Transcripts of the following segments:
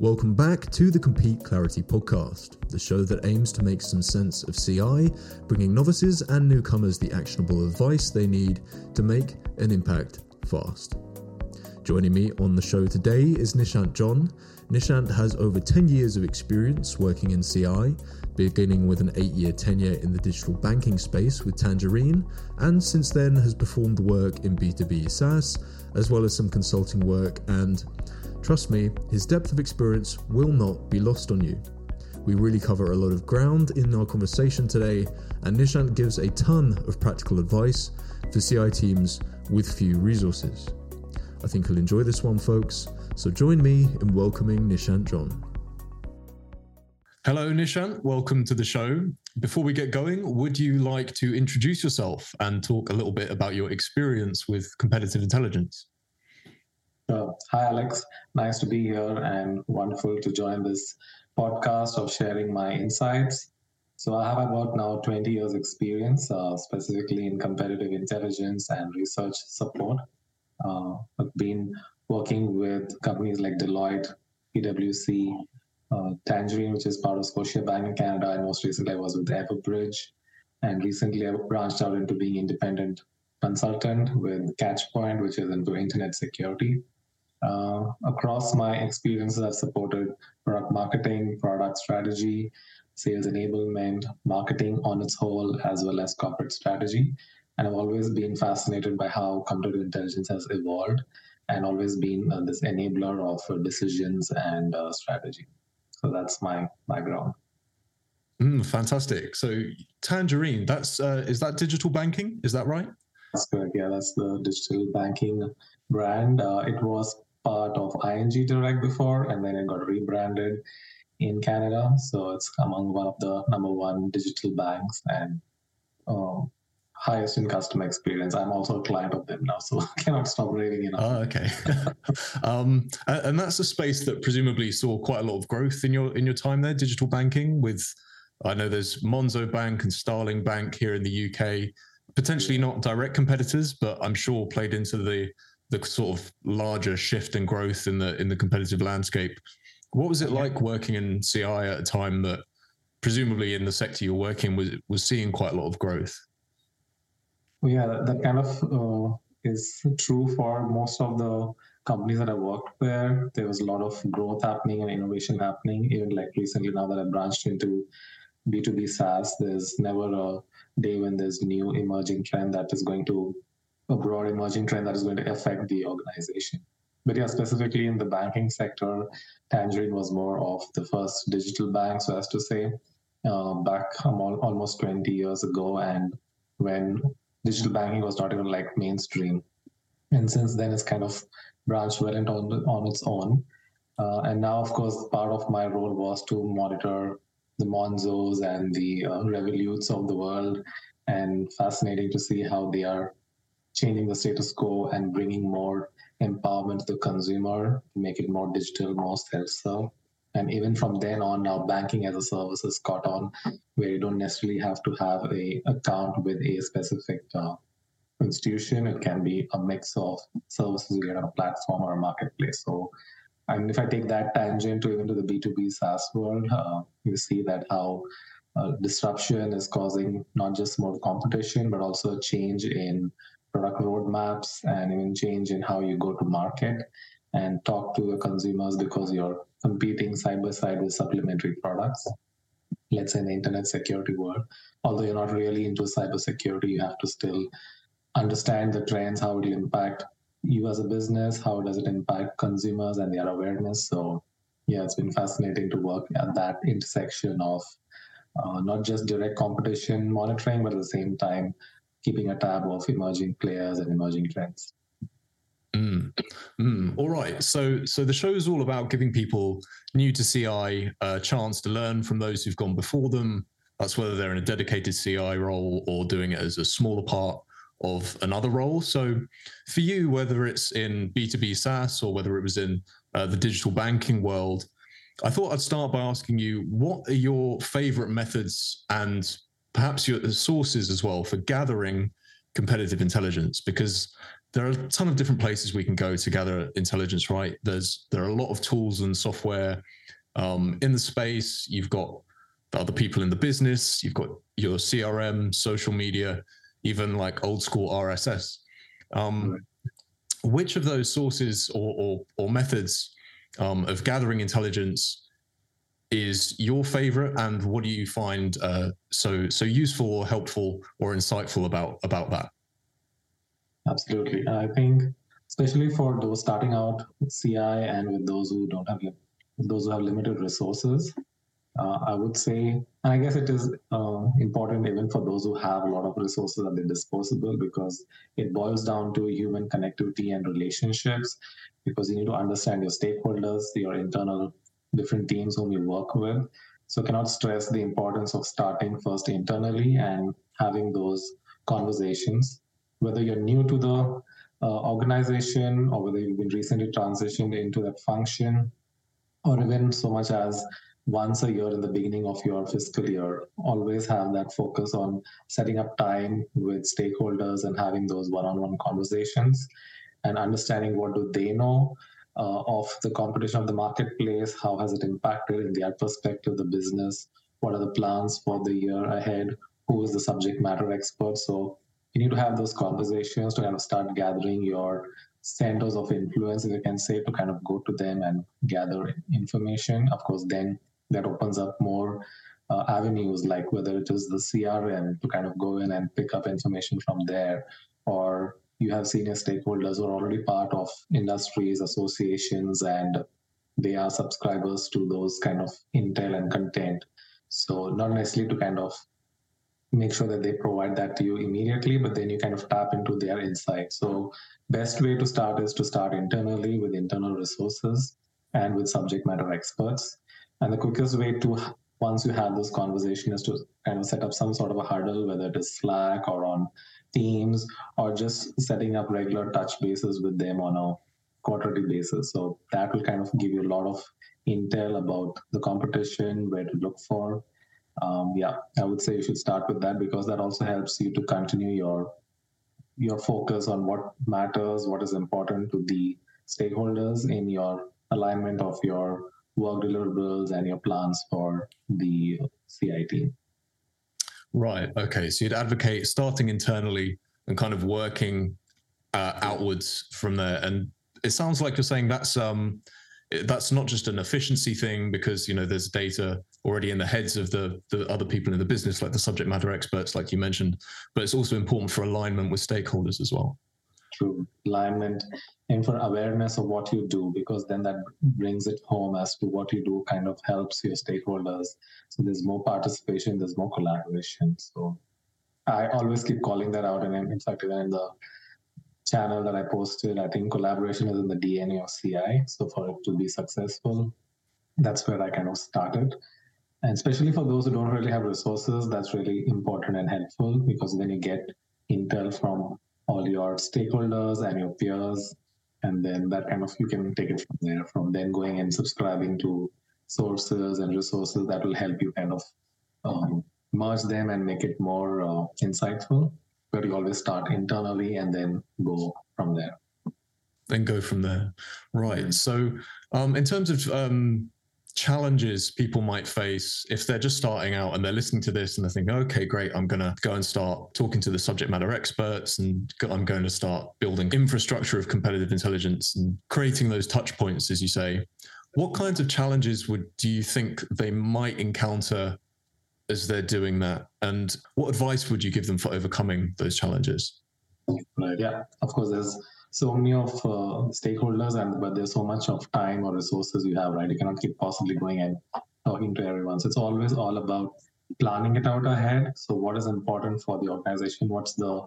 Welcome back to the Compete Clarity podcast, the show that aims to make some sense of CI, bringing novices and newcomers the actionable advice they need to make an impact fast. Joining me on the show today is Nishant John. Nishant has over 10 years of experience working in CI, beginning with an eight year tenure in the digital banking space with Tangerine, and since then has performed work in B2B SaaS, as well as some consulting work and Trust me, his depth of experience will not be lost on you. We really cover a lot of ground in our conversation today, and Nishant gives a ton of practical advice for CI teams with few resources. I think you'll enjoy this one, folks, so join me in welcoming Nishant John. Hello, Nishant. Welcome to the show. Before we get going, would you like to introduce yourself and talk a little bit about your experience with competitive intelligence? Hi, Alex. Nice to be here and wonderful to join this podcast of sharing my insights. So, I have about now 20 years' experience, uh, specifically in competitive intelligence and research support. Uh, I've been working with companies like Deloitte, PwC, uh, Tangerine, which is part of Scotiabank in Canada, and most recently I was with Everbridge. And recently I branched out into being independent consultant with Catchpoint, which is into internet security. Uh, across my experiences, I've supported product marketing, product strategy, sales enablement, marketing on its whole, as well as corporate strategy. And I've always been fascinated by how competitive intelligence has evolved and always been uh, this enabler of uh, decisions and uh, strategy. So that's my background. Mm, fantastic. So Tangerine, that's uh, is that digital banking? Is that right? That's correct. Yeah, that's the digital banking brand. Uh, it was part of ING Direct before, and then it got rebranded in Canada. So it's among one of the number one digital banks and um, highest in customer experience. I'm also a client of them now, so I cannot stop raving enough. Oh, okay. um, and that's a space that presumably saw quite a lot of growth in your in your time there, digital banking. With I know there's Monzo Bank and Starling Bank here in the UK. Potentially not direct competitors, but I'm sure played into the the sort of larger shift and growth in the in the competitive landscape. What was it like working in CI at a time that presumably in the sector you're working was was seeing quite a lot of growth? Yeah, that, that kind of uh, is true for most of the companies that I worked there. There was a lot of growth happening and innovation happening. Even like recently, now that I branched into B2B SaaS, there's never a day when there's new emerging trend that is going to a broad emerging trend that is going to affect the organization. But yeah, specifically in the banking sector, Tangerine was more of the first digital bank, so as to say, uh, back um, almost 20 years ago, and when digital banking was not even like mainstream. And since then, it's kind of branched well into on, on its own. Uh, and now, of course, part of my role was to monitor the Monzos and the uh, Revoluts of the world, and fascinating to see how they are changing the status quo and bringing more empowerment to the consumer make it more digital, more self-serve. And even from then on, now banking as a service has caught on, where you don't necessarily have to have a account with a specific uh, institution. It can be a mix of services you get on a platform or a marketplace. So, and if I take that tangent to even to the B2B SaaS world, uh, you see that how uh, disruption is causing not just more competition, but also a change in product roadmaps and even change in how you go to market and talk to the consumers because you're competing side by side with supplementary products. Let's say in the internet security world, although you're not really into cybersecurity, you have to still understand the trends, how it will impact you as a business, how does it impact consumers and their awareness. So, yeah, it's been fascinating to work at that intersection of uh, not just direct competition monitoring, but at the same time, keeping a tab of emerging players and emerging trends. Mm. Mm. All right. So, so the show is all about giving people new to CI a chance to learn from those who've gone before them. That's whether they're in a dedicated CI role or doing it as a smaller part of another role. So, for you, whether it's in B2B SaaS or whether it was in uh, the digital banking world, I thought I'd start by asking you what are your favorite methods and perhaps your sources as well for gathering competitive intelligence because there are a ton of different places we can go to gather intelligence, right? There's there are a lot of tools and software um, in the space. You've got the other people in the business. You've got your CRM, social media, even like old school RSS. Um, right. Which of those sources or or, or methods um, of gathering intelligence is your favorite, and what do you find uh, so so useful or helpful or insightful about about that? Absolutely, I think especially for those starting out with CI and with those who don't have those who have limited resources, uh, I would say, and I guess it is uh, important even for those who have a lot of resources at their disposal because it boils down to human connectivity and relationships. Because you need to understand your stakeholders, your internal different teams whom you work with. So, cannot stress the importance of starting first internally and having those conversations. Whether you're new to the uh, organization or whether you've been recently transitioned into that function, or even so much as once a year in the beginning of your fiscal year, always have that focus on setting up time with stakeholders and having those one on one conversations and understanding what do they know uh, of the competition of the marketplace? How has it impacted in their perspective of the business? What are the plans for the year ahead? Who is the subject matter expert? So you need to have those conversations to kind of start gathering your centers of influence, if you can say, to kind of go to them and gather information. Of course, then that opens up more uh, avenues, like whether it is the CRM to kind of go in and pick up information from there, or you have senior stakeholders who are already part of industries, associations, and they are subscribers to those kind of intel and content. So not necessarily to kind of make sure that they provide that to you immediately, but then you kind of tap into their insight. So best way to start is to start internally with internal resources and with subject matter experts. And the quickest way to once you have this conversation is to kind of set up some sort of a hurdle, whether it is Slack or on teams or just setting up regular touch bases with them on a quarterly basis. So that will kind of give you a lot of intel about the competition, where to look for. Um, yeah, I would say you should start with that because that also helps you to continue your your focus on what matters, what is important to the stakeholders in your alignment of your work deliverables and your plans for the CIT. Right. Okay. So you'd advocate starting internally and kind of working uh, outwards from there. And it sounds like you're saying that's um, that's not just an efficiency thing because you know there's data already in the heads of the the other people in the business, like the subject matter experts, like you mentioned, but it's also important for alignment with stakeholders as well through alignment and for awareness of what you do because then that brings it home as to what you do kind of helps your stakeholders. So there's more participation there's more collaboration. So i always keep calling that out and in fact even in the channel that i posted i think collaboration is in the dna of ci so for it to be successful that's where i kind of started. And especially for those who don't really have resources that's really important and helpful because then you get intel from all your stakeholders and your peers and then that kind of you can take it from there from then going and subscribing to sources and resources that will help you kind of um, merge them and make it more uh, insightful. But you always start internally and then go from there. Then go from there. Right. So um, in terms of um, challenges people might face if they're just starting out and they're listening to this and they're thinking, okay, great, I'm going to go and start talking to the subject matter experts and I'm going to start building infrastructure of competitive intelligence and creating those touch points, as you say. What kinds of challenges would do you think they might encounter as they're doing that? And what advice would you give them for overcoming those challenges? Right. Yeah. Of course, there's so many of uh, stakeholders and but there's so much of time or resources you have right? You cannot keep possibly going and talking to everyone. So it's always all about planning it out ahead. So what is important for the organization? What's the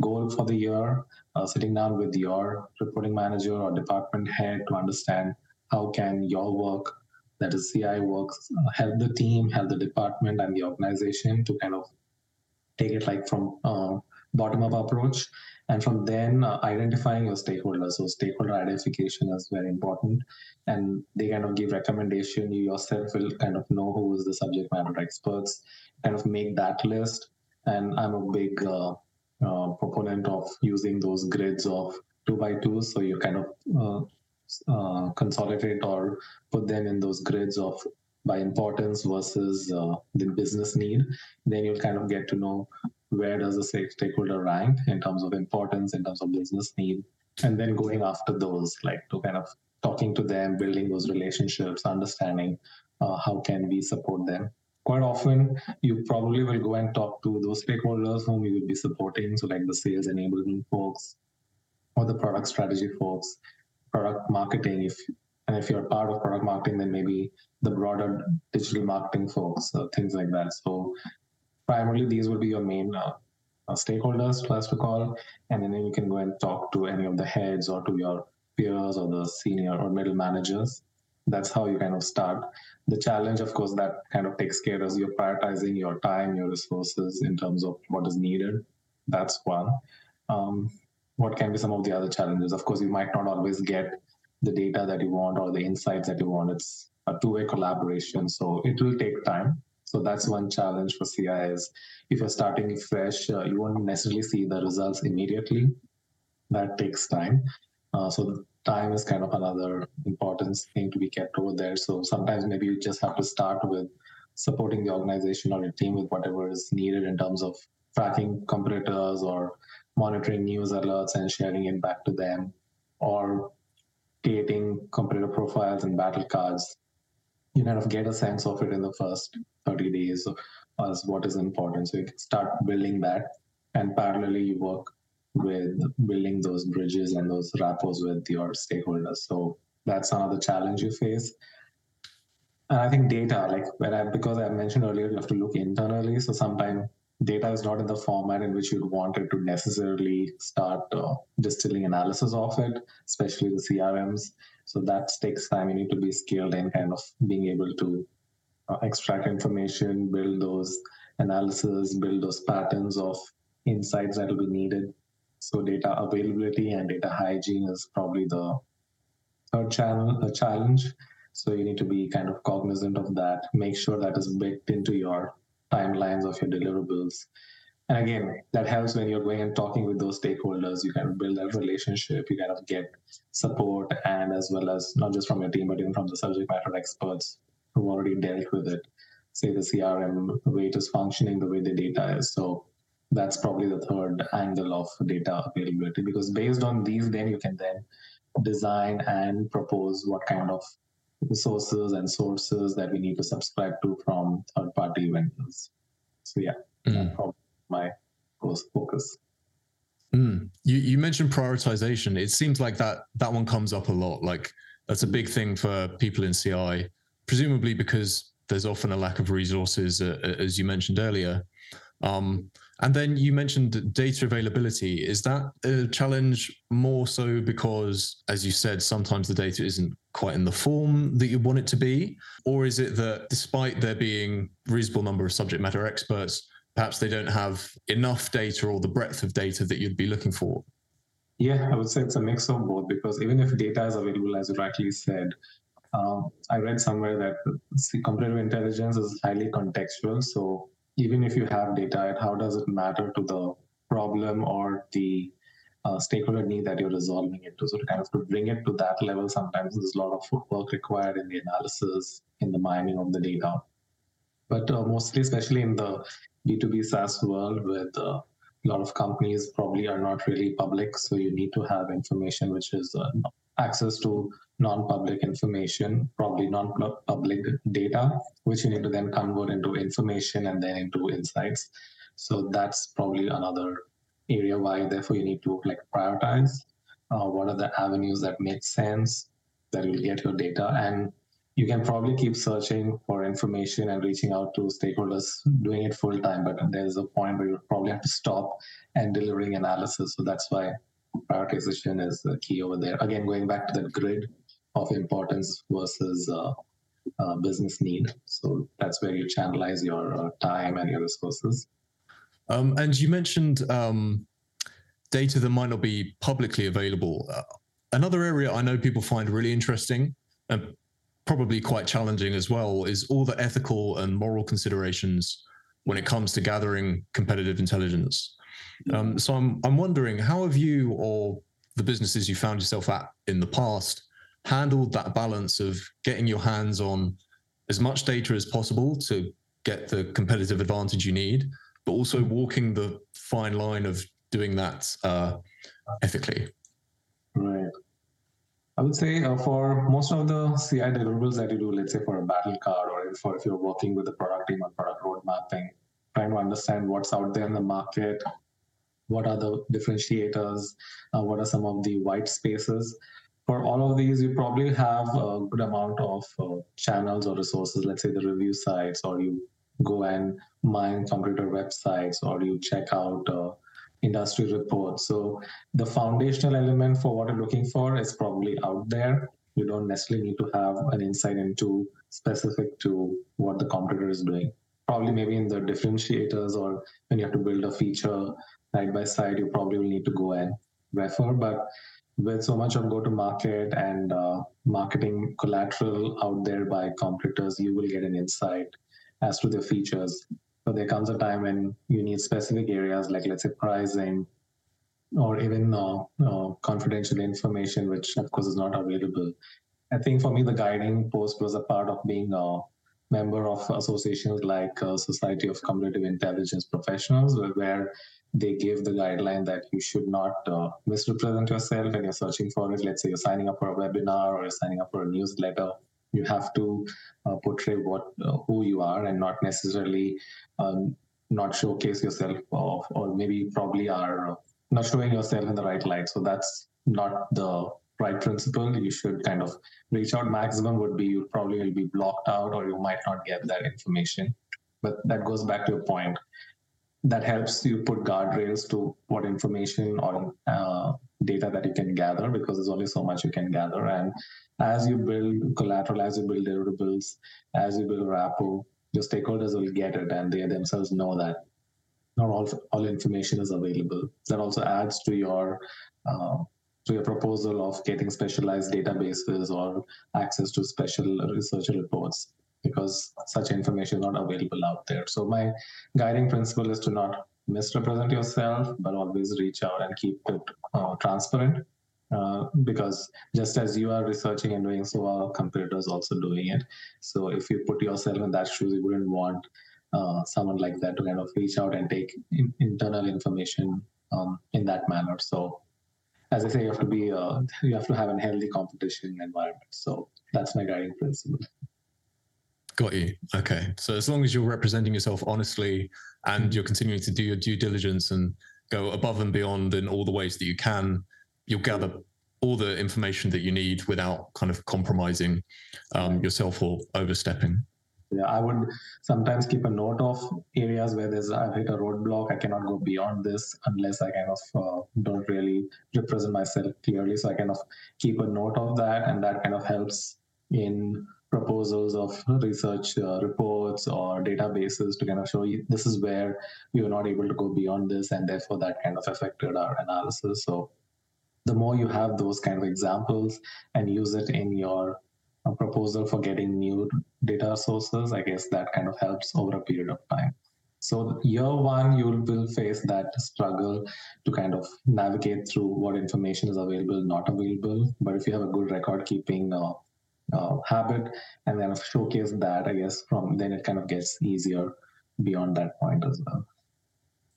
goal for the year? Uh, sitting down with your reporting manager or department head to understand how can your work that is ci works uh, help the team help the department and the organization to kind of take it like from uh, bottom up approach and from then uh, identifying your stakeholders so stakeholder identification is very important and they kind of give recommendation you yourself will kind of know who is the subject matter experts kind of make that list and i'm a big uh, uh, proponent of using those grids of two by two. So you kind of uh, uh, consolidate or put them in those grids of by importance versus uh, the business need. Then you'll kind of get to know where does the stakeholder rank in terms of importance, in terms of business need, and then going after those, like to kind of talking to them, building those relationships, understanding uh, how can we support them. Quite often you probably will go and talk to those stakeholders whom you will be supporting so like the sales enablement folks or the product strategy folks product marketing. If and if you're part of product marketing then maybe the broader digital marketing folks uh, things like that. So primarily these will be your main uh, uh, stakeholders first of all and then you can go and talk to any of the heads or to your peers or the senior or middle managers. That's how you kind of start. The challenge of course that kind of takes care of you're prioritizing your time your resources in terms of what is needed. That's one. Um, what can be some of the other challenges? Of course you might not always get the data that you want or the insights that you want. It's a two-way collaboration so it will take time so that's one challenge for cis if you're starting fresh uh, you won't necessarily see the results immediately that takes time uh, so time is kind of another important thing to be kept over there. So sometimes maybe you just have to start with supporting the organization or your team with whatever is needed in terms of tracking competitors or monitoring news alerts and sharing it back to them or creating competitor profiles and battle cards. You kind of get a sense of it in the first 30 days as what is important. So you can start building that and parallelly you work with building those bridges and those rapport with your stakeholders. So that's another challenge you face. And I think data, like when I because I mentioned earlier, you have to look internally. So sometimes data is not in the format in which you'd want it to necessarily start uh, distilling analysis of it, especially the CRMs. So that takes time. You need to be skilled in kind of being able to uh, extract information, build those analysis, build those patterns of insights that will be needed so data availability and data hygiene is probably the third channel a challenge. So you need to be kind of cognizant of that. Make sure that is baked into your timelines of your deliverables. And again, that helps when you're going and talking with those stakeholders. You kind of build that relationship. You kind of get support, and as well as not just from your team, but even from the subject matter experts who already dealt with it. Say the CRM, way it is functioning, the way the data is. So that's probably the third angle of data availability because based on these then you can then design and propose what kind of resources and sources that we need to subscribe to from third party vendors so yeah mm. probably my focus mm. you, you mentioned prioritization it seems like that that one comes up a lot like that's a big thing for people in ci presumably because there's often a lack of resources uh, as you mentioned earlier um, and then you mentioned data availability. Is that a challenge more so because, as you said, sometimes the data isn't quite in the form that you want it to be? Or is it that despite there being reasonable number of subject matter experts, perhaps they don't have enough data or the breadth of data that you'd be looking for? Yeah, I would say it's a mix of both because even if data is available, as you rightly said, um, I read somewhere that see, competitive intelligence is highly contextual. So even if you have data, how does it matter to the problem or the uh, stakeholder need that you're resolving it to? So to kind of to bring it to that level, sometimes there's a lot of work required in the analysis, in the mining of the data. But uh, mostly, especially in the B2B SaaS world, with uh, a lot of companies probably are not really public, so you need to have information which is uh, access to non-public information, probably non-public data, which you need to then convert into information and then into insights. So that's probably another area why therefore you need to like prioritize. Uh, what are the avenues that make sense that you'll get your data? And you can probably keep searching for information and reaching out to stakeholders doing it full time but there's a point where you probably have to stop and delivering analysis. So that's why prioritization is key over there. Again going back to the grid of importance versus uh, uh, business need. So that's where you channelize your uh, time and your resources. Um, and you mentioned um, data that might not be publicly available. Uh, another area I know people find really interesting and probably quite challenging as well is all the ethical and moral considerations when it comes to gathering competitive intelligence. Um, so I'm I'm wondering how have you or the businesses you found yourself at in the past handled that balance of getting your hands on as much data as possible to get the competitive advantage you need, but also walking the fine line of doing that uh, ethically. Right. I would say uh, for most of the CI deliverables that you do, let's say for a battle card or for if you're working with the product team on product road mapping, trying to understand what's out there in the market, what are the differentiators, uh, what are some of the white spaces. For all of these, you probably have a good amount of uh, channels or resources, let's say the review sites, or you go and mine computer websites, or you check out uh, industry reports. So the foundational element for what you're looking for is probably out there. You don't necessarily need to have an insight into specific to what the competitor is doing. Probably maybe in the differentiators or when you have to build a feature side by side, you probably will need to go and refer. But with so much of go to market and uh, marketing collateral out there by competitors, you will get an insight as to the features so there comes a time when you need specific areas like, let's say, pricing or even uh, uh, confidential information, which of course is not available. I think for me, the guiding post was a part of being a member of associations like uh, Society of Competitive Intelligence Professionals, where, where they give the guideline that you should not uh, misrepresent yourself when you're searching for it. Let's say you're signing up for a webinar or you're signing up for a newsletter. You have to uh, portray what uh, who you are and not necessarily um, not showcase yourself or, or maybe probably are not showing yourself in the right light. So that's not the right principle. You should kind of reach out. Maximum would be you probably will be blocked out or you might not get that information. But that goes back to your point that helps you put guardrails to what information or uh, data that you can gather because there's only so much you can gather and as you build collateral, as you build deliverables, as you build rapport, your stakeholders will get it and they themselves know that not all, all information is available. That also adds to your uh, to your proposal of getting specialized databases or access to special research reports because such information is not available out there. So my guiding principle is to not misrepresent yourself, but always reach out and keep it uh, transparent uh, because just as you are researching and doing so our competitors also doing it. So if you put yourself in that shoes you wouldn't want uh, someone like that to kind of reach out and take in, internal information um, in that manner. So as i say you have to be uh, you have to have a healthy competition environment. So that's my guiding principle got you okay so as long as you're representing yourself honestly and mm-hmm. you're continuing to do your due diligence and go above and beyond in all the ways that you can you'll gather all the information that you need without kind of compromising um, yourself or overstepping. Yeah, I would sometimes keep a note of areas where there's I've hit a roadblock. I cannot go beyond this unless I kind of uh, don't really represent myself clearly. So I kind of keep a note of that, and that kind of helps in proposals of research uh, reports or databases to kind of show you this is where we were not able to go beyond this, and therefore that kind of affected our analysis. So the more you have those kind of examples and use it in your uh, proposal for getting new data sources, I guess that kind of helps over a period of time. So year one, you will face that struggle to kind of navigate through what information is available, not available. But if you have a good record keeping uh, uh, habit and then showcase that, I guess from then it kind of gets easier beyond that point as well.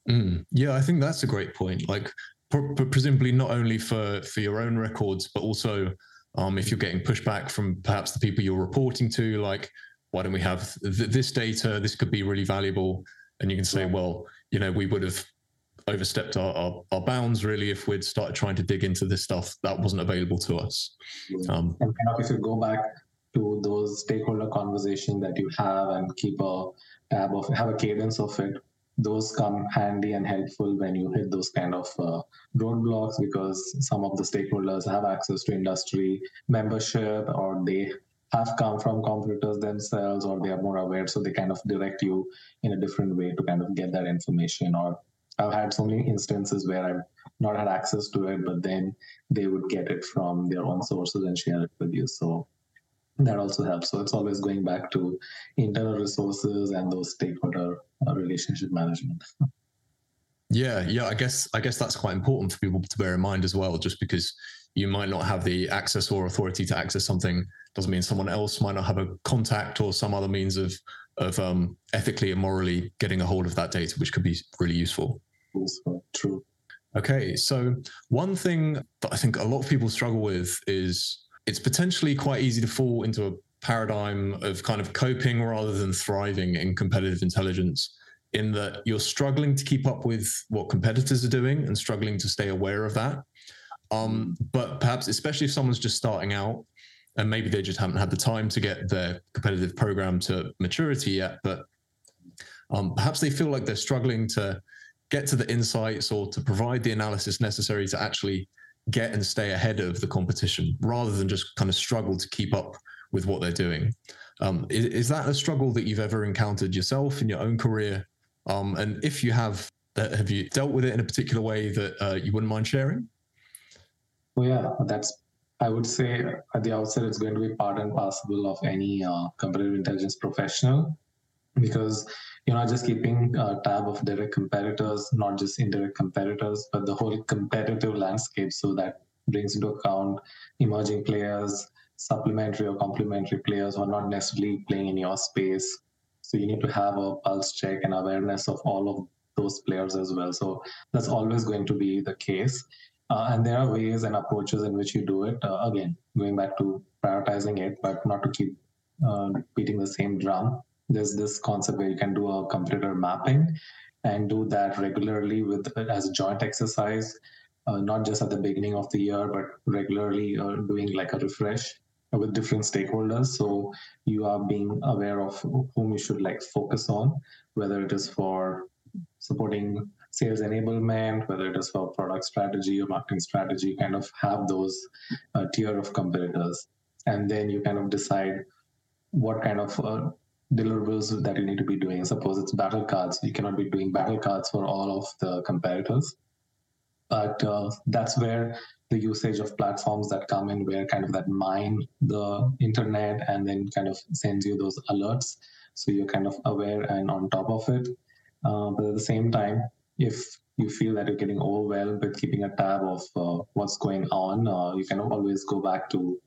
Mm, yeah, I think that's a great point. Like presumably not only for for your own records, but also um, if you're getting pushback from perhaps the people you're reporting to, like why don't we have th- this data? This could be really valuable, and you can say, well, you know, we would have overstepped our, our, our, bounds really if we'd started trying to dig into this stuff that wasn't available to us. Um, and kind of if you go back to those stakeholder conversation that you have and keep a tab of have a cadence of it those come handy and helpful when you hit those kind of uh, roadblocks because some of the stakeholders have access to industry membership or they have come from competitors themselves or they are more aware so they kind of direct you in a different way to kind of get that information or i've had so many instances where i've not had access to it but then they would get it from their own sources and share it with you so that also helps. So it's always going back to internal resources and those stakeholder uh, relationship management. Yeah, yeah. I guess I guess that's quite important for people to bear in mind as well. Just because you might not have the access or authority to access something doesn't mean someone else might not have a contact or some other means of of um, ethically and morally getting a hold of that data, which could be really useful. Also true. Okay, so one thing that I think a lot of people struggle with is it's potentially quite easy to fall into a paradigm of kind of coping rather than thriving in competitive intelligence in that you're struggling to keep up with what competitors are doing and struggling to stay aware of that. Um, but perhaps, especially if someone's just starting out and maybe they just haven't had the time to get their competitive program to maturity yet, but um, perhaps they feel like they're struggling to get to the insights or to provide the analysis necessary to actually get and stay ahead of the competition rather than just kind of struggle to keep up with what they're doing. Um, is, is, that a struggle that you've ever encountered yourself in your own career? Um, and if you have, uh, have you dealt with it in a particular way that uh, you wouldn't mind sharing? Well, yeah, that's. I would say at the outset, it's going to be part and parcel of any uh, competitive intelligence professional, because you're not just keeping a tab of direct competitors, not just indirect competitors, but the whole competitive landscape. So that brings into account emerging players, supplementary or complementary players who are not necessarily playing in your space. So you need to have a pulse check and awareness of all of those players as well. So that's always going to be the case. Uh, and there are ways and approaches in which you do it. Uh, again, going back to prioritizing it, but not to keep uh, beating the same drum. There's this concept where you can do a competitor mapping and do that regularly with as a joint exercise, uh, not just at the beginning of the year, but regularly uh, doing like a refresh with different stakeholders. So you are being aware of whom you should like focus on whether it is for supporting sales enablement whether it is for product strategy or marketing strategy kind of have those uh, tier of competitors. And then you kind of decide what kind of uh, deliverables that you need to be doing. Suppose it's battle cards. You cannot be doing battle cards for all of the competitors. But uh, that's where the usage of platforms that come in where kind of that mine the internet and then kind of sends you those alerts. So you're kind of aware and on top of it. Uh, but at the same time if you feel that you're getting overwhelmed with keeping a tab of uh, what's going on uh, you can always go back to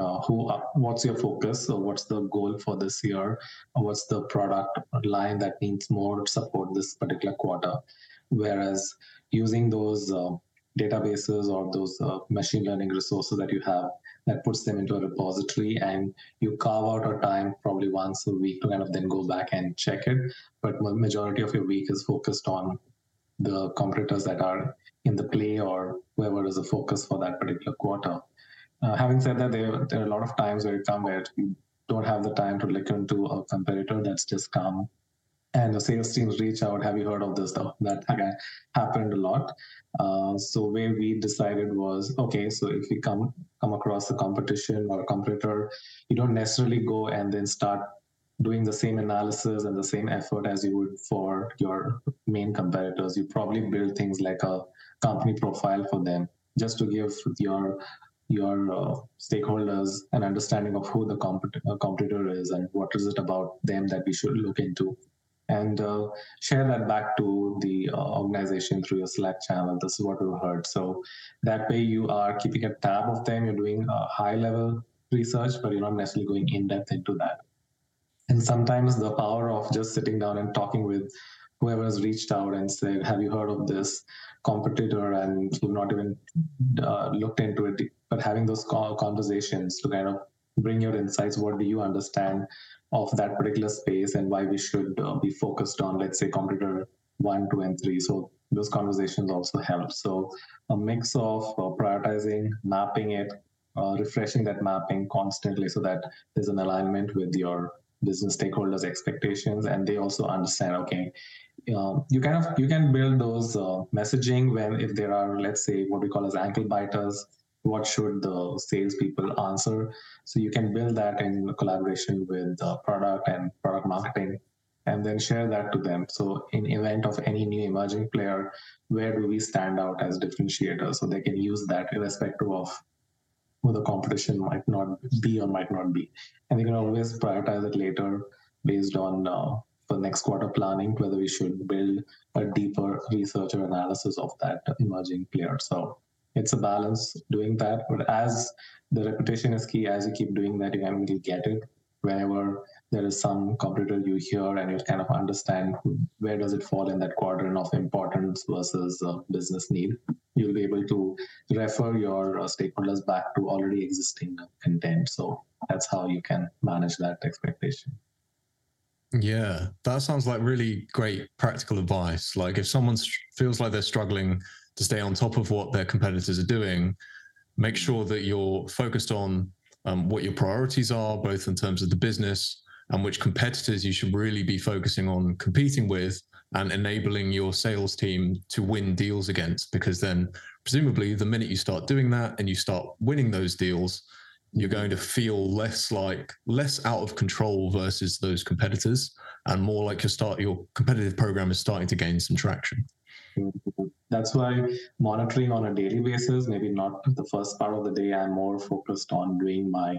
who uh, what's your focus? Or what's the goal for this year? What's the product line that needs more support this particular quarter? Whereas using those uh, databases or those uh, machine learning resources that you have that puts them into a repository and you carve out a time probably once a week to kind of then go back and check it. But majority of your week is focused on the competitors that are in the play or whoever is the focus for that particular quarter uh, having said that there, there are a lot of times where you come where you don't have the time to look into a competitor that's just come and the sales teams reach out. Have you heard of this stuff? That again happened a lot. Uh, so where we decided was okay so if you come come across a competition or a competitor you don't necessarily go and then start doing the same analysis and the same effort as you would for your main competitors. You probably build things like a company profile for them just to give your your uh, stakeholders an understanding of who the compet- uh, competitor is and what is it about them that we should look into and uh, share that back to the uh, organization through your Slack channel. This is what we've heard. So that way you are keeping a tab of them. You're doing a high level research, but you're not necessarily going in depth into that. And sometimes the power of just sitting down and talking with whoever has reached out and said, "Have you heard of this competitor?" and you've not even uh, looked into it, but having those conversations to kind of bring your insights. What do you understand? of that particular space and why we should uh, be focused on, let's say, competitor one, two, and three. So those conversations also help. So a mix of uh, prioritizing, mapping it, uh, refreshing that mapping constantly so that there's an alignment with your business stakeholders' expectations, and they also understand. Okay, um, you kind of you can build those uh, messaging when if there are, let's say, what we call as ankle biters what should the salespeople answer. So you can build that in collaboration with the product and product marketing and then share that to them. So in event of any new emerging player, where do we stand out as differentiators? So they can use that irrespective of who the competition might not be or might not be. And they can always prioritize it later based on uh, for next quarter planning whether we should build a deeper research or analysis of that emerging player. So it's a balance doing that. But as the reputation is key, as you keep doing that, you can get it whenever there is some competitor you hear and you kind of understand where does it fall in that quadrant of importance versus uh, business need you'll be able to refer your uh, stakeholders back to already existing content so that's how you can manage that expectation yeah that sounds like really great practical advice like if someone feels like they're struggling to stay on top of what their competitors are doing make sure that you're focused on um, what your priorities are both in terms of the business and which competitors you should really be focusing on competing with and enabling your sales team to win deals against. Because then, presumably, the minute you start doing that and you start winning those deals, you're going to feel less like less out of control versus those competitors and more like your start your competitive program is starting to gain some traction. That's why monitoring on a daily basis maybe not the first part of the day i'm more focused on doing my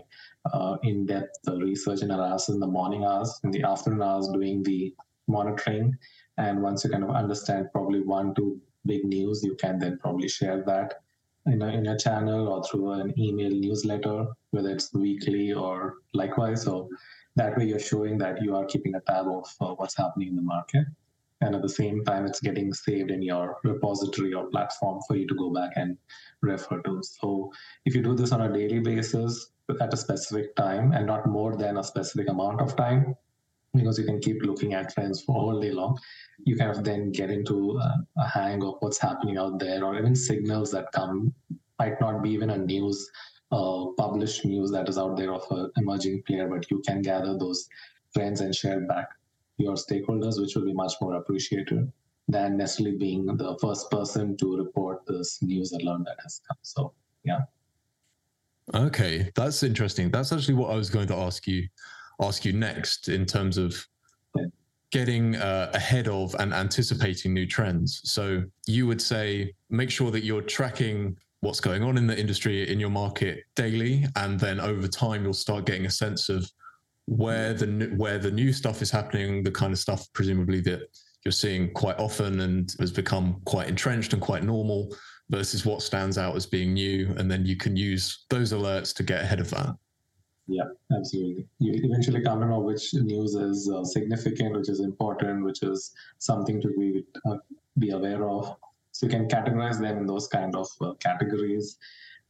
uh, in-depth research and analysis in the morning hours in the afternoon hours doing the monitoring. And once you kind of understand probably one two big news you can then probably share that in a, in a channel or through an email newsletter whether it's weekly or likewise. So that way you're showing that you are keeping a tab of uh, what's happening in the market. And at the same time it's getting saved in your repository or platform for you to go back and refer to. So if you do this on a daily basis at a specific time and not more than a specific amount of time because you can keep looking at trends for all day long you kind of then get into a, a hang of what's happening out there or even signals that come might not be even a news uh, published news that is out there of an emerging player but you can gather those trends and share back your stakeholders, which will be much more appreciated than necessarily being the first person to report this news alert that has come. So, yeah. Okay, that's interesting. That's actually what I was going to ask you ask you next in terms of. Getting uh, ahead of and anticipating new trends. So you would say make sure that you're tracking what's going on in the industry in your market daily, and then over time you'll start getting a sense of where the where the new stuff is happening, the kind of stuff presumably that you're seeing quite often and has become quite entrenched and quite normal versus what stands out as being new, and then you can use those alerts to get ahead of that. Yeah, absolutely. You eventually come to know which news is uh, significant, which is important, which is something to be uh, be aware of. So you can categorize them in those kind of uh, categories.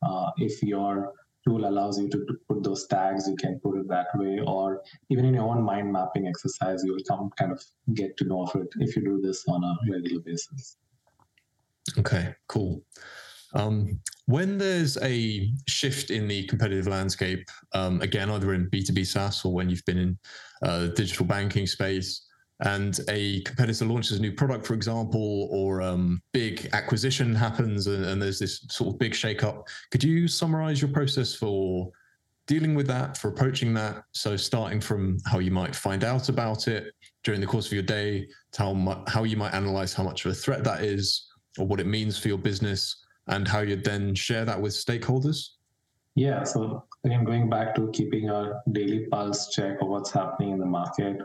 Uh, if you're tool allows you to, to, put those tags you can put it that way or even in your own mind mapping exercise you'll come kind of get to know of it if you do this on a regular basis okay cool um, when there's a shift in the competitive landscape um, again either in b2b saas or when you've been in uh, digital banking space and a competitor launches a new product, for example, or um, big acquisition happens and, and, there's this sort of big shakeup, could you summarize your process for dealing with that, for approaching that? So, starting from how you might find out about it during the course of your day, how, how you might analyze how much of a threat that is, or what it means for your business, and how you'd then share that with stakeholders? Yeah, so again, going back to keeping a daily pulse check of what's happening in the market,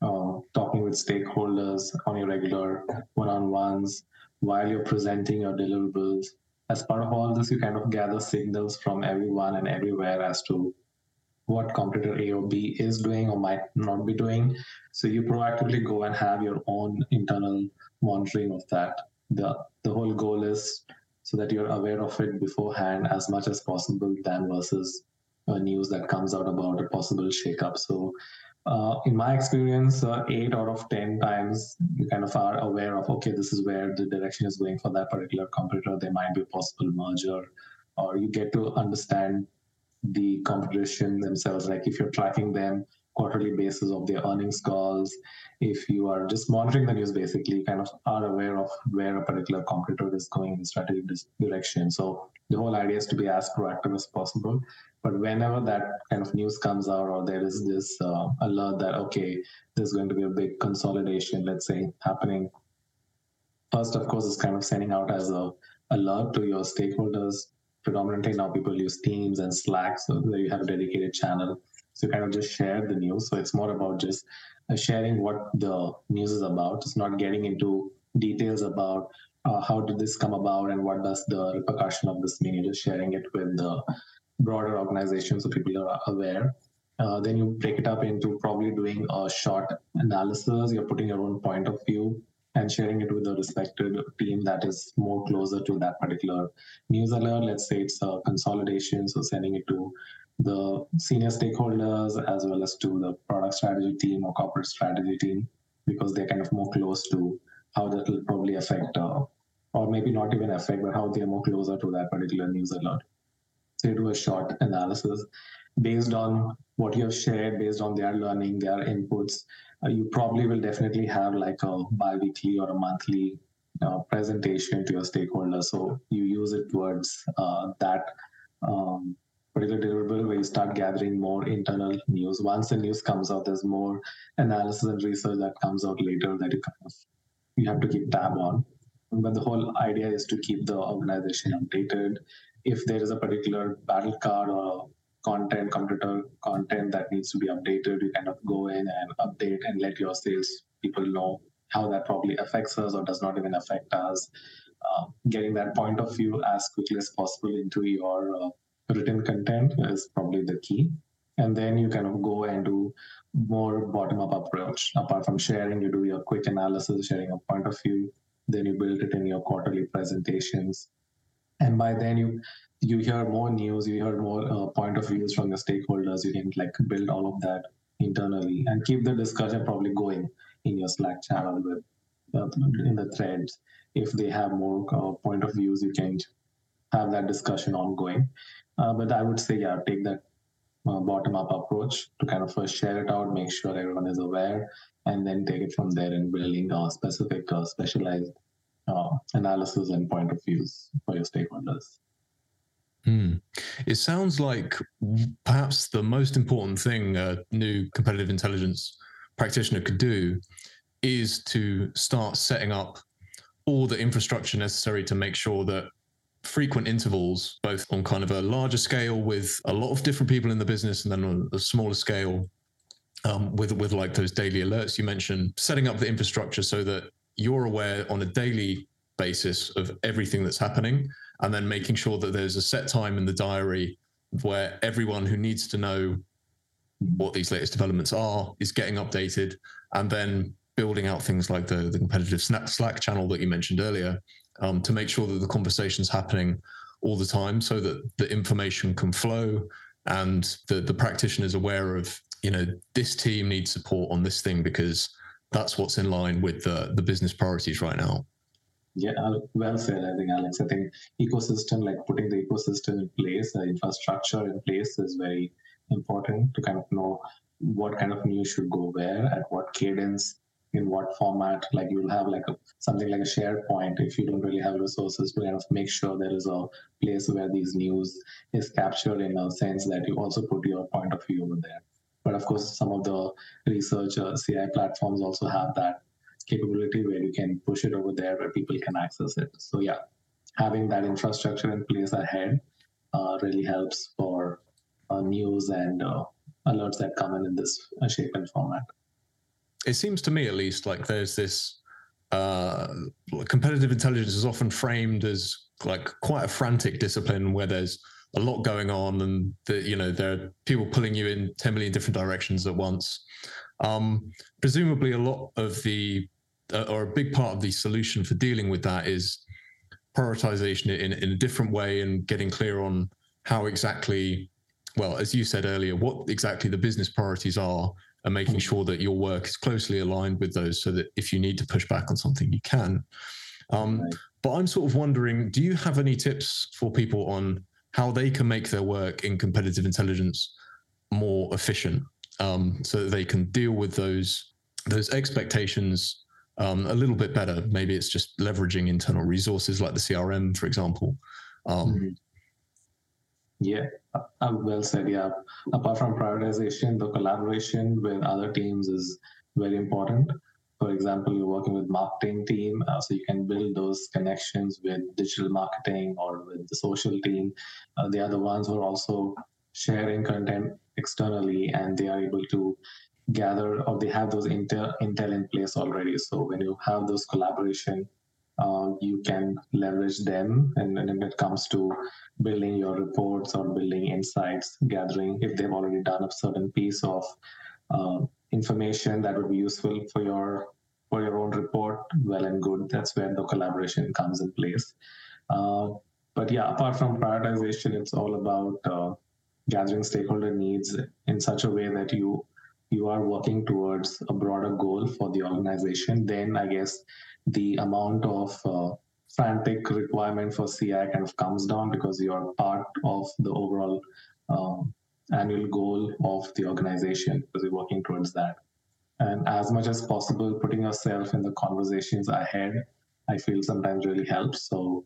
uh, talking with stakeholders on your regular one-on-ones while you're presenting your deliverables. As part of all this, you kind of gather signals from everyone and everywhere as to what competitor A or B is doing or might not be doing. So you proactively go and have your own internal monitoring of that. The the whole goal is so that you're aware of it beforehand as much as possible than versus a news that comes out about a possible shakeup. So uh, in my experience, uh, eight out of 10 times you kind of are aware of, okay, this is where the direction is going for that particular competitor. There might be a possible merger, or you get to understand the competition themselves. Like if you're tracking them quarterly basis of their earnings calls, if you are just monitoring the news, basically, you kind of are aware of where a particular competitor is going in strategic direction. So the whole idea is to be as proactive as possible. But whenever that kind of news comes out, or there is this uh, alert that okay, there's going to be a big consolidation, let's say, happening. First, of course, is kind of sending out as a alert to your stakeholders. Predominantly now, people use Teams and Slack, so you have a dedicated channel So kind of just share the news. So it's more about just uh, sharing what the news is about. It's not getting into details about uh, how did this come about and what does the repercussion of this mean. You're just sharing it with the broader organization so people are aware. Uh, then you break it up into probably doing a short analysis. You're putting your own point of view and sharing it with the respected team that is more closer to that particular news alert. Let's say it's a consolidation, so sending it to the senior stakeholders as well as to the product strategy team or corporate strategy team because they're kind of more close to how that will probably affect, uh, or maybe not even affect, but how they're more closer to that particular news alert. So you do a short analysis based on what you have shared, based on their learning, their inputs. Uh, you probably will definitely have like a bi-weekly or a monthly uh, presentation to your stakeholders. So you use it towards uh, that um, particular deliverable where you start gathering more internal news. Once the news comes out, there's more analysis and research that comes out later that you kind of you have to keep tab on. But the whole idea is to keep the organization updated. If there is a particular battle card or content, competitor content that needs to be updated, you kind of go in and update and let your sales people know how that probably affects us or does not even affect us. Uh, getting that point of view as quickly as possible into your uh, written content is probably the key. And then you kind of go and do more bottom up approach. Apart from sharing, you do your quick analysis, sharing a point of view. Then you build it in your quarterly presentations. And by then you you hear more news, you hear more uh, point of views from the stakeholders. You can like build all of that internally and keep the discussion probably going in your Slack channel with uh, in the threads. If they have more uh, point of views, you can have that discussion ongoing. Uh, but I would say, yeah, take that uh, bottom up approach to kind of first share it out, make sure everyone is aware, and then take it from there and building a specific, uh, specialized uh, analysis and point of views for your stakeholders. Mm. It sounds like perhaps the most important thing a new competitive intelligence practitioner could do is to start setting up all the infrastructure necessary to make sure that frequent intervals, both on kind of a larger scale with a lot of different people in the business, and then on a smaller scale um, with with like those daily alerts you mentioned, setting up the infrastructure so that you're aware on a daily basis of everything that's happening, and then making sure that there's a set time in the diary where everyone who needs to know what these latest developments are is getting updated, and then building out things like the, the competitive Slack channel that you mentioned earlier, um, to make sure that the conversation's happening all the time so that the information can flow and the, the practitioner is aware of, you know, this team needs support on this thing because that's what's in line with the, the business priorities right now. Yeah, well said. I think Alex. I think ecosystem, like putting the ecosystem in place, the infrastructure in place, is very important to kind of know what kind of news should go where, at what cadence, in what format like you'll have like a something like a sharepoint if you don't really have resources to kind of make sure there is a place where these news is captured in a sense that you also put your point of view over there. But of course some of the research uh, ci platforms also have that capability where you can push it over there where people can access it. So yeah having that infrastructure in place ahead uh, really helps for uh, news and uh, alerts that come in in this uh, shape and format it seems to me at least like there's this uh, competitive intelligence is often framed as like quite a frantic discipline where there's a lot going on and the, you know there are people pulling you in 10 million different directions at once. Um, presumably a lot of the uh, or a big part of the solution for dealing with that is prioritization in, in a different way and getting clear on how exactly well as you said earlier what exactly the business priorities are and making sure that your work is closely aligned with those so that if you need to push back on something, you can. Um, right. But I'm sort of wondering do you have any tips for people on how they can make their work in competitive intelligence more efficient um, so that they can deal with those those expectations um, a little bit better? Maybe it's just leveraging internal resources like the CRM, for example. Um, mm-hmm. Yeah, uh, well said. Yeah. Apart from prioritization, the collaboration with other teams is very important. For example, you're working with marketing team, uh, so you can build those connections with digital marketing or with the social team. Uh, they are the ones who are also sharing content externally and they are able to gather or they have those intel, intel in place already. So when you have those collaboration, uh, you can leverage them. And, and when it comes to building your reports or building insights, gathering, if they've already done a certain piece of uh, information that would be useful for your for your own report, well and good. That's where the collaboration comes in place. Uh, but yeah, apart from prioritization, it's all about uh, gathering stakeholder needs in such a way that you you are working towards a broader goal for the organization. Then I guess the amount of uh, frantic requirement for CI kind of comes down because you are part of the overall um, annual goal of the organization because you're working towards that. And as much as possible, putting yourself in the conversations ahead, I feel sometimes really helps. So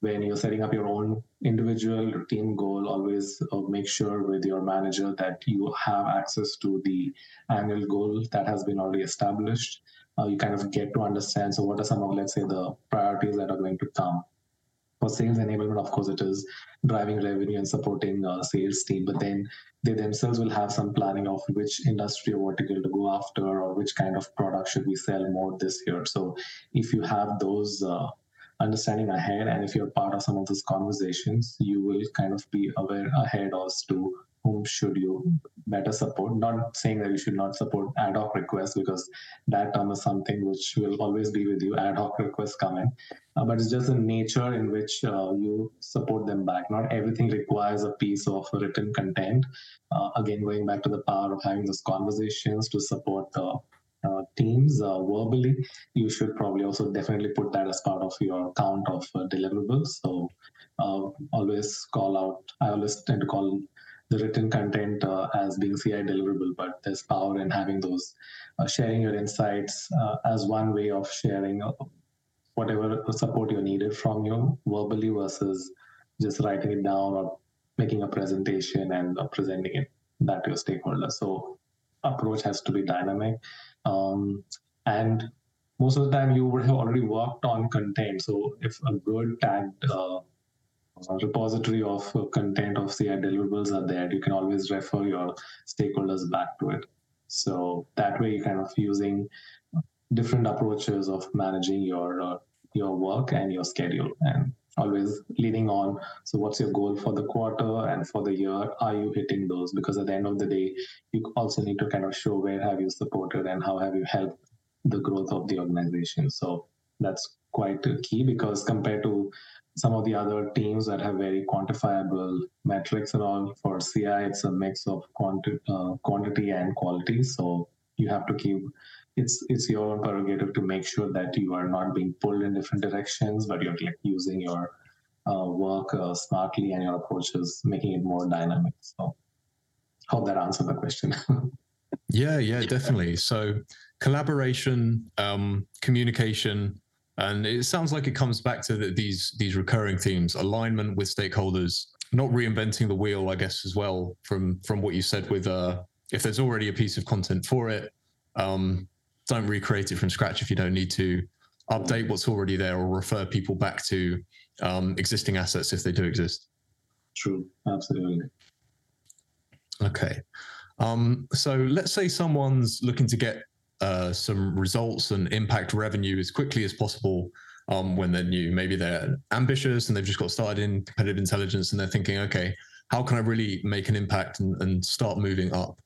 when you're setting up your own individual team goal, always uh, make sure with your manager that you have access to the annual goal that has been already established. Uh, you kind of get to understand. So, what are some of, let's say, the priorities that are going to come? For sales enablement, of course, it is driving revenue and supporting a sales team, but then they themselves will have some planning of which industry or vertical to go after or which kind of product should we sell more this year. So, if you have those uh, understanding ahead and if you're part of some of those conversations you will kind of be aware ahead as to whom should you better support? Not saying that you should not support ad hoc requests because that term is something which will always be with you ad hoc requests come in. Uh, but it's just the nature in which uh, you support them back. Not everything requires a piece of written content. Uh, again going back to the power of having those conversations to support the uh, teams uh, verbally, you should probably also definitely put that as part of your count of uh, deliverables. So always call out, I always tend to call the written content uh, as being CI deliverable, but there's power in having those, uh, sharing your insights as one way of sharing whatever support you needed from you verbally versus just writing it down or making a presentation and presenting it that to your stakeholder. So approach has to be dynamic um, and most of the time, you would have already worked on content. So if a good tagged uh, repository of content of CI deliverables are there, you can always refer your stakeholders back to it. So that way, you're kind of using different approaches of managing your uh, your work and your schedule and always leading on so what's your goal for the quarter and for the year? Are you hitting those? Because at the end of the day you also need to kind of show where have you supported and how have you helped the growth of the organization. So that's quite key because compared to some of the other teams that have very quantifiable metrics and all for ci it's a mix of quanti- uh, quantity and quality so you have to keep it's it's your prerogative to make sure that you are not being pulled in different directions, but you're like using your uh, work uh, smartly and your approaches, making it more dynamic. So, hope that answered the question. yeah, yeah, definitely. So, collaboration, um, communication, and it sounds like it comes back to the, these these recurring themes: alignment with stakeholders, not reinventing the wheel, I guess, as well. From from what you said, with uh, if there's already a piece of content for it, um, don't recreate it from scratch if you don't need to. Update what's already there or refer people back to um, existing assets if they do exist. True, absolutely. Okay. Um, so let's say someone's looking to get uh, some results and impact revenue as quickly as possible um, when they're new. Maybe they're ambitious and they've just got started in competitive intelligence and they're thinking, okay, how can I really make an impact and, and start moving up?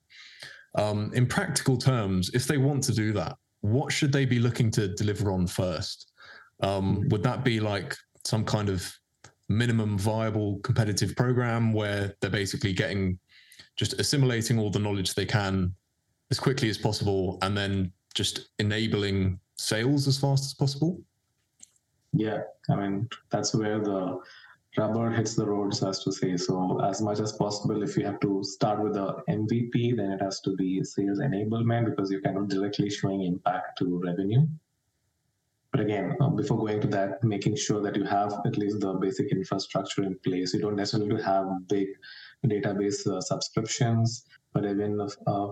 Um, in practical terms, if they want to do that, what should they be looking to deliver on first? Um, hmm. would that be like some kind of minimum viable competitive program where they're basically getting just assimilating all the knowledge they can as quickly as possible and then just enabling sales as fast as possible? Yeah, I mean, that's where the rubber hits the road, so as to say. So, as much as possible, if you have to start with the MVP, then it has to be sales enablement because you're kind of directly showing impact to revenue. But again, uh, before going to that, making sure that you have at least the basic infrastructure in place. You don't necessarily have big database uh, subscriptions, but even uh,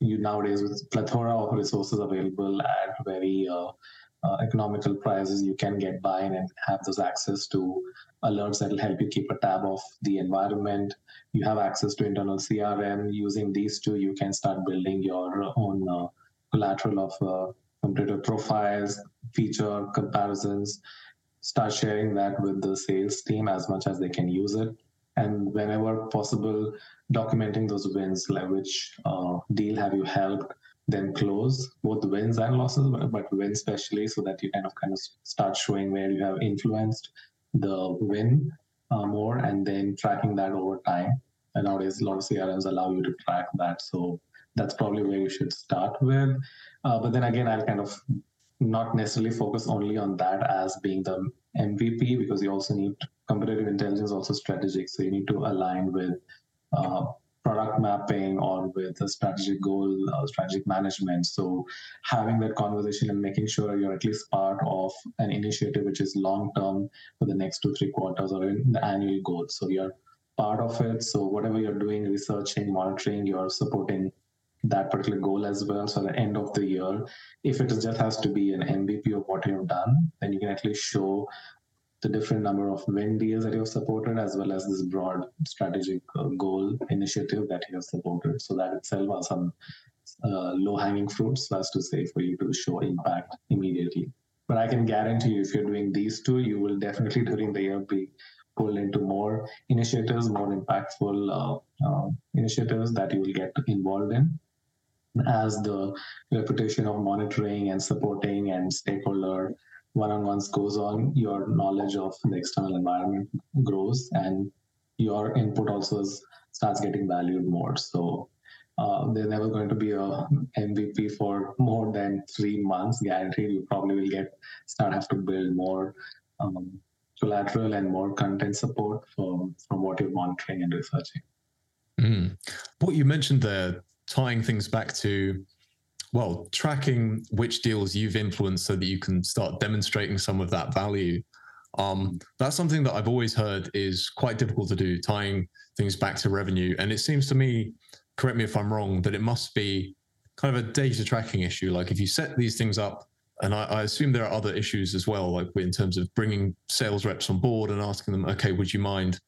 you nowadays with plethora of resources available at very uh, uh, economical prices, you can get buy-in and have those access to alerts that will help you keep a tab of the environment. You have access to internal CRM. Using these two, you can start building your own uh, collateral of uh, competitor profiles, feature comparisons, start sharing that with the sales team as much as they can use it. And whenever possible, documenting those wins, like which uh, deal have you helped them close, both wins and losses, but wins especially, so that you kind of kind of start showing where you have influenced the win uh, more, and then tracking that over time. And nowadays, a lot of CRMs allow you to track that, so that's probably where you should start with. Uh, but then again, I'll kind of not necessarily focus only on that as being the MVP because you also need competitive intelligence, also strategic. So you need to align with product mapping or with a strategic goal, uh, strategic management. So having that conversation and making sure you're at least part of an initiative which is long term for the next two, three quarters or in the annual goal. So you're part of it. So whatever you're doing, researching, monitoring, you're supporting that particular goal as well. So at the end of the year, if it just has to be an MVP of what you've done, then you can least show the different number of win deals that you have supported, as well as this broad strategic uh, goal initiative that you have supported. So that itself are some uh, low-hanging fruits, as to say, for you to show impact immediately. But I can guarantee you, if you're doing these two, you will definitely during the year be pulled into more initiatives, more impactful uh, uh initiatives that you will get involved in as the reputation of monitoring and supporting and stakeholder one-on-ones goes on, your knowledge of the external environment grows and your input also starts getting valued more. So uh, there's never going to be a MVP for more than three months guaranteed. You probably will get start have to build more um, collateral and more content support from from what you're monitoring and researching. Mm. What you mentioned there, tying things back to well, tracking which deals you've influenced so that you can start demonstrating some of that value. Um, that's something that I've always heard is quite difficult to do, tying things back to revenue. And it seems to me, correct me if I'm wrong, that it must be kind of a data tracking issue. Like if you set these things up, and I, I assume there are other issues as well, like in terms of bringing sales reps on board and asking them, okay, would you mind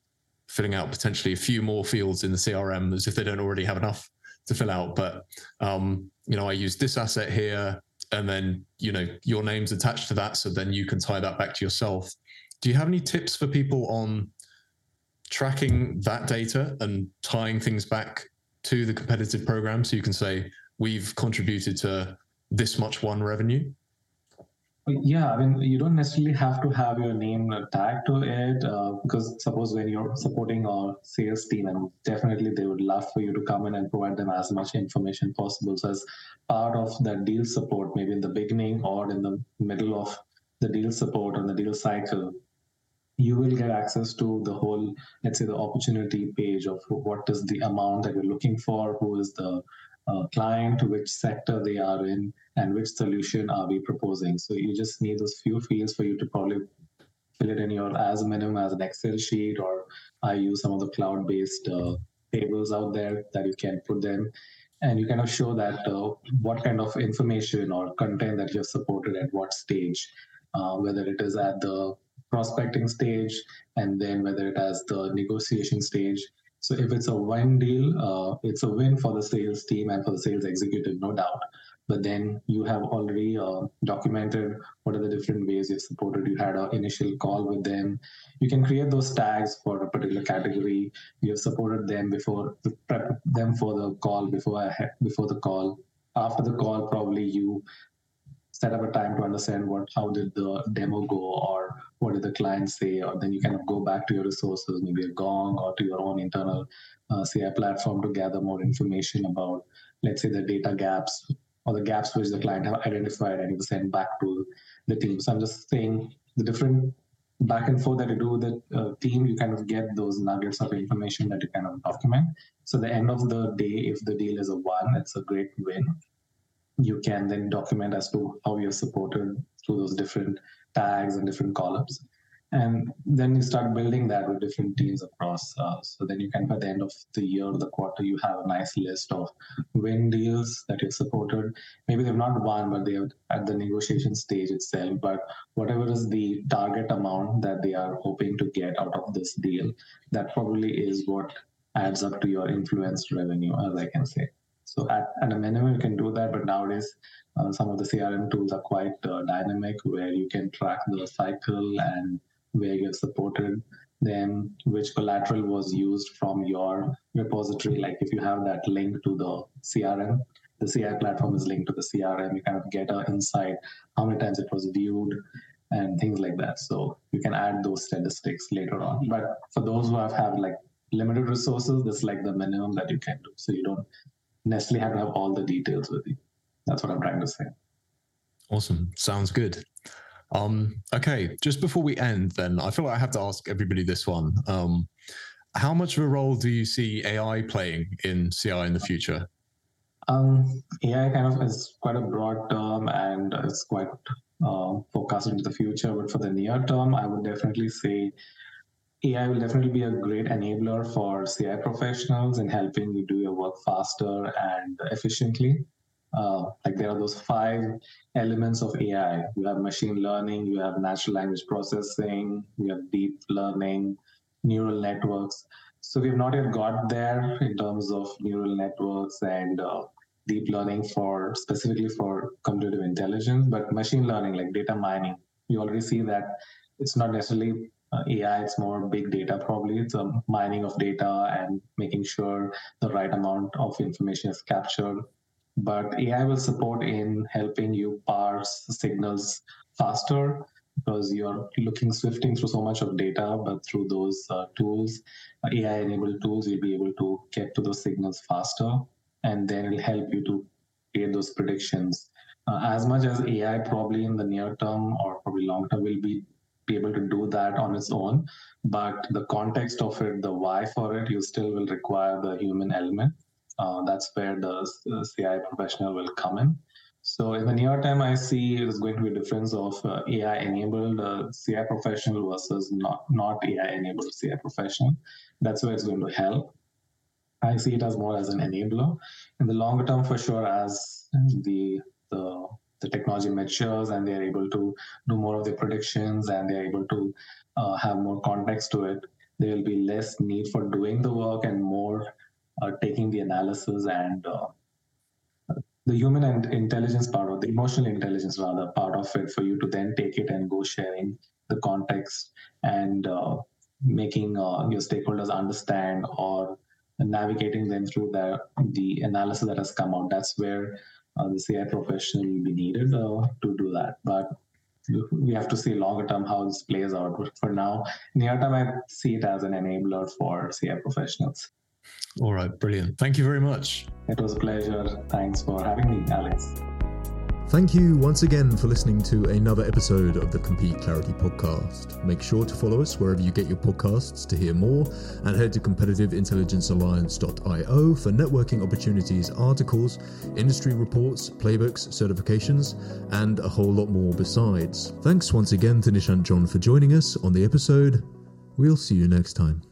filling out potentially a few more fields in the CRM as if they don't already have enough to fill out. But um, you know, I use this asset here, and then you know your name's attached to that, so then you can tie that back to yourself. Do you have any tips for people on tracking that data and tying things back to the competitive program, so you can say we've contributed to this much won revenue? Yeah, I mean, you don't necessarily have to have your name tagged to it uh, because suppose when you're supporting a sales team, and definitely they would love for you to come in and provide them as much information possible. So, as part of that deal support, maybe in the beginning or in the middle of the deal support and the deal cycle, you will get access to the whole, let's say, the opportunity page of what is the amount that you're looking for, who is the uh, client, which sector they are in, and which solution are we proposing. So you just need those few fields for you to probably fill it in your as minimum as an Excel sheet, or I use some of the cloud-based uh, tables out there that you can put them, and you kind of show that uh, what kind of information or content that you have supported at what stage, uh, whether it is at the prospecting stage, and then whether it has the negotiation stage, so if it's a win deal, uh, it's a win for the sales team and for the sales executive, no doubt. But then you have already uh, documented what are the different ways you've supported. You had an initial call with them. You can create those tags for a particular category. You have supported them before, prep them for the call before before the call. After the call, probably you set up a time to understand what how did the demo go or what did the client say or then you kind of go back to your resources maybe a Gong or to your own internal uh, ci platform to gather more information about let's say the data gaps or the gaps which the client have identified and you send back to the team. So i'm just saying the different back and forth that you do with the uh, team you kind of get those nuggets of information that you kind of document. So the end of the day if the deal is a one it's a great win. You can then document as to how you're supported through those different tags and different columns. And then you start building that with different teams across. Uh, so then you can, by the end of the year or the quarter, you have a nice list of win deals that you've supported. Maybe they've not won, but they are at the negotiation stage itself. But whatever is the target amount that they are hoping to get out of this deal, that probably is what adds up to your influenced revenue, as I can say. So at, at a minimum, you can do that, but nowadays uh, some of the CRM tools are quite uh, dynamic, where you can track the cycle and where you have supported then which collateral was used from your repository. Like if you have that link to the crm the ci platform is linked to the crm you kind of get an insight how many times it was viewed and things like that. So you can add those statistics later on. But for those who have, have like limited resources this is like the minimum that you can do. So you don't necessarily have to have all the details with you. That's what i'm trying to say. Awesome. Sounds good um, okay, just before we end, then I feel like I have to ask everybody this one. Um, how much of a role do you see AI playing in CI in the future? Um, AI kind of is quite a broad term and it's quite uh, focused into the future. But for the near term, I would definitely say AI will definitely be a great enabler for CI professionals in helping you do your work faster and efficiently. Uh, like there are those five elements of AI. You have machine learning, you have natural language processing, you have deep learning, neural networks. So we've not yet got there in terms of neural networks and uh, deep learning for specifically for competitive intelligence, but machine learning like data mining, you already see that it's not necessarily uh, AI, it's more big data probably. It's a mining of data and making sure the right amount of information is captured but AI will support in helping you parse signals faster because you're looking swifting through so much of data, but through those uh, tools, uh, AI enabled tools, you'll be able to get to those signals faster, and then it'll help you to create those predictions. Uh, as much as AI probably in the near term or probably long term will be be able to do that on its own, but the context of it, the why for it, you still will require the human element uh, that's where the, CI professional will come in. So in the near term, I see it is going to be a difference of uh, AI-enabled uh, CI professional versus not not AI-enabled CI professional. That's where it's going to help. I see it as more as an enabler. In the longer term, for sure, as the the the technology matures and they're able to do more of the predictions and they're able to uh, have more context to it, there will be less need for doing the work and more taking the analysis and uh, the human and intelligence part of the emotional intelligence rather part of it for you to then take it and go sharing the context and uh, making uh, your stakeholders understand or navigating them through the the analysis that has come out. That's where uh, the ci professional will be needed uh, to do that. But we have to see longer term how this plays out. But for now near term i see it as an enabler for ci professionals all right, brilliant. Thank you very much. It was a pleasure. Thanks for having me, Alex. Thank you once again for listening to another episode of the Compete Clarity podcast. Make sure to follow us wherever you get your podcasts to hear more and head to competitiveintelligencealliance.io for networking opportunities, articles, industry reports, playbooks, certifications, and a whole lot more besides. Thanks once again to Nishant John for joining us on the episode. We'll see you next time.